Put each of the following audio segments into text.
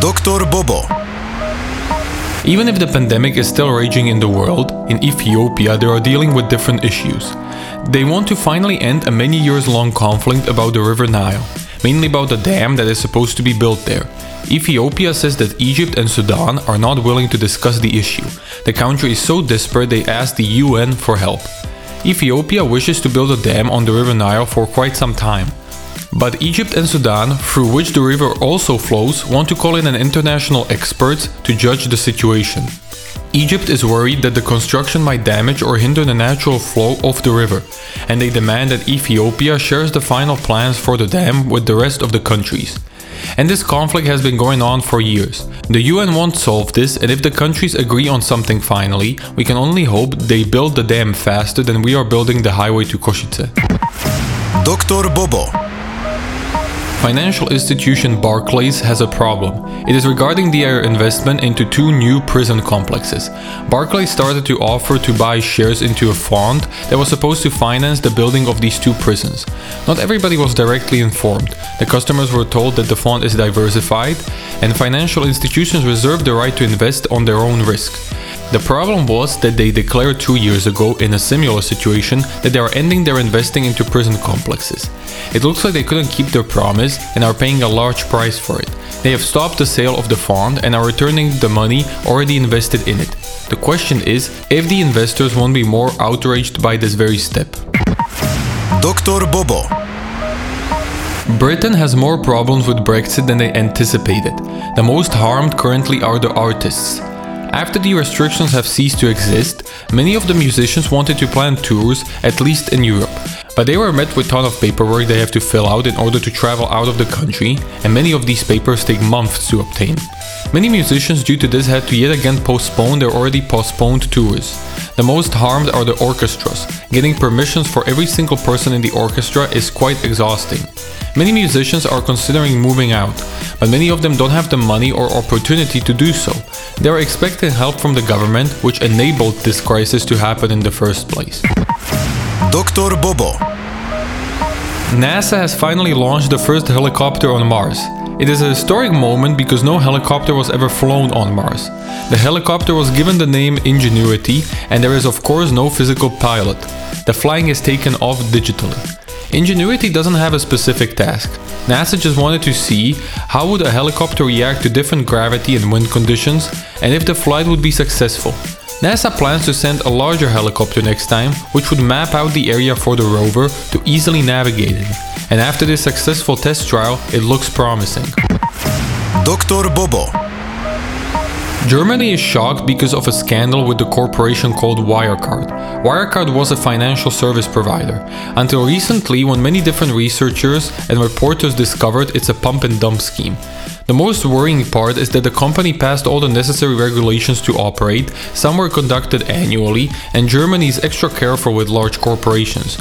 Dr. Bobo. Even if the pandemic is still raging in the world, in Ethiopia they are dealing with different issues. They want to finally end a many years long conflict about the River Nile, mainly about the dam that is supposed to be built there. Ethiopia says that Egypt and Sudan are not willing to discuss the issue. The country is so desperate they ask the UN for help. Ethiopia wishes to build a dam on the River Nile for quite some time. But Egypt and Sudan, through which the river also flows, want to call in an international expert to judge the situation. Egypt is worried that the construction might damage or hinder the natural flow of the river, and they demand that Ethiopia shares the final plans for the dam with the rest of the countries. And this conflict has been going on for years. The UN won't solve this, and if the countries agree on something finally, we can only hope they build the dam faster than we are building the highway to Košice. Dr. Bobo. Financial institution Barclays has a problem. It is regarding their investment into two new prison complexes. Barclays started to offer to buy shares into a fund that was supposed to finance the building of these two prisons. Not everybody was directly informed. The customers were told that the fund is diversified and financial institutions reserve the right to invest on their own risk. The problem was that they declared two years ago in a similar situation that they are ending their investing into prison complexes. It looks like they couldn't keep their promise and are paying a large price for it. They have stopped the sale of the fund and are returning the money already invested in it. The question is if the investors won't be more outraged by this very step. Dr. Bobo. Britain has more problems with Brexit than they anticipated. The most harmed currently are the artists. After the restrictions have ceased to exist, many of the musicians wanted to plan tours, at least in Europe. But they were met with ton of paperwork they have to fill out in order to travel out of the country, and many of these papers take months to obtain. Many musicians due to this had to yet again postpone their already postponed tours. The most harmed are the orchestras. Getting permissions for every single person in the orchestra is quite exhausting. Many musicians are considering moving out, but many of them don't have the money or opportunity to do so. They are expecting help from the government, which enabled this crisis to happen in the first place. Dr. Bobo. NASA has finally launched the first helicopter on Mars. It is a historic moment because no helicopter was ever flown on Mars. The helicopter was given the name Ingenuity, and there is, of course, no physical pilot. The flying is taken off digitally. Ingenuity doesn't have a specific task. NASA just wanted to see how would a helicopter react to different gravity and wind conditions and if the flight would be successful. NASA plans to send a larger helicopter next time, which would map out the area for the rover to easily navigate it. And after this successful test trial, it looks promising. Dr. Bobo. Germany is shocked because of a scandal with the corporation called Wirecard. Wirecard was a financial service provider, until recently, when many different researchers and reporters discovered it's a pump and dump scheme. The most worrying part is that the company passed all the necessary regulations to operate, some were conducted annually, and Germany is extra careful with large corporations.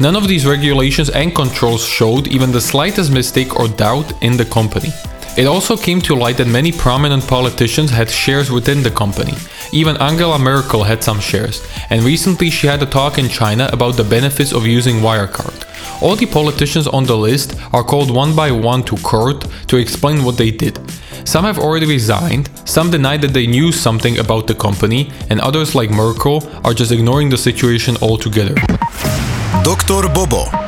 None of these regulations and controls showed even the slightest mistake or doubt in the company. It also came to light that many prominent politicians had shares within the company. Even Angela Merkel had some shares, and recently she had a talk in China about the benefits of using Wirecard. All the politicians on the list are called one by one to court to explain what they did. Some have already resigned, some deny that they knew something about the company, and others, like Merkel, are just ignoring the situation altogether. Dr. Bobo.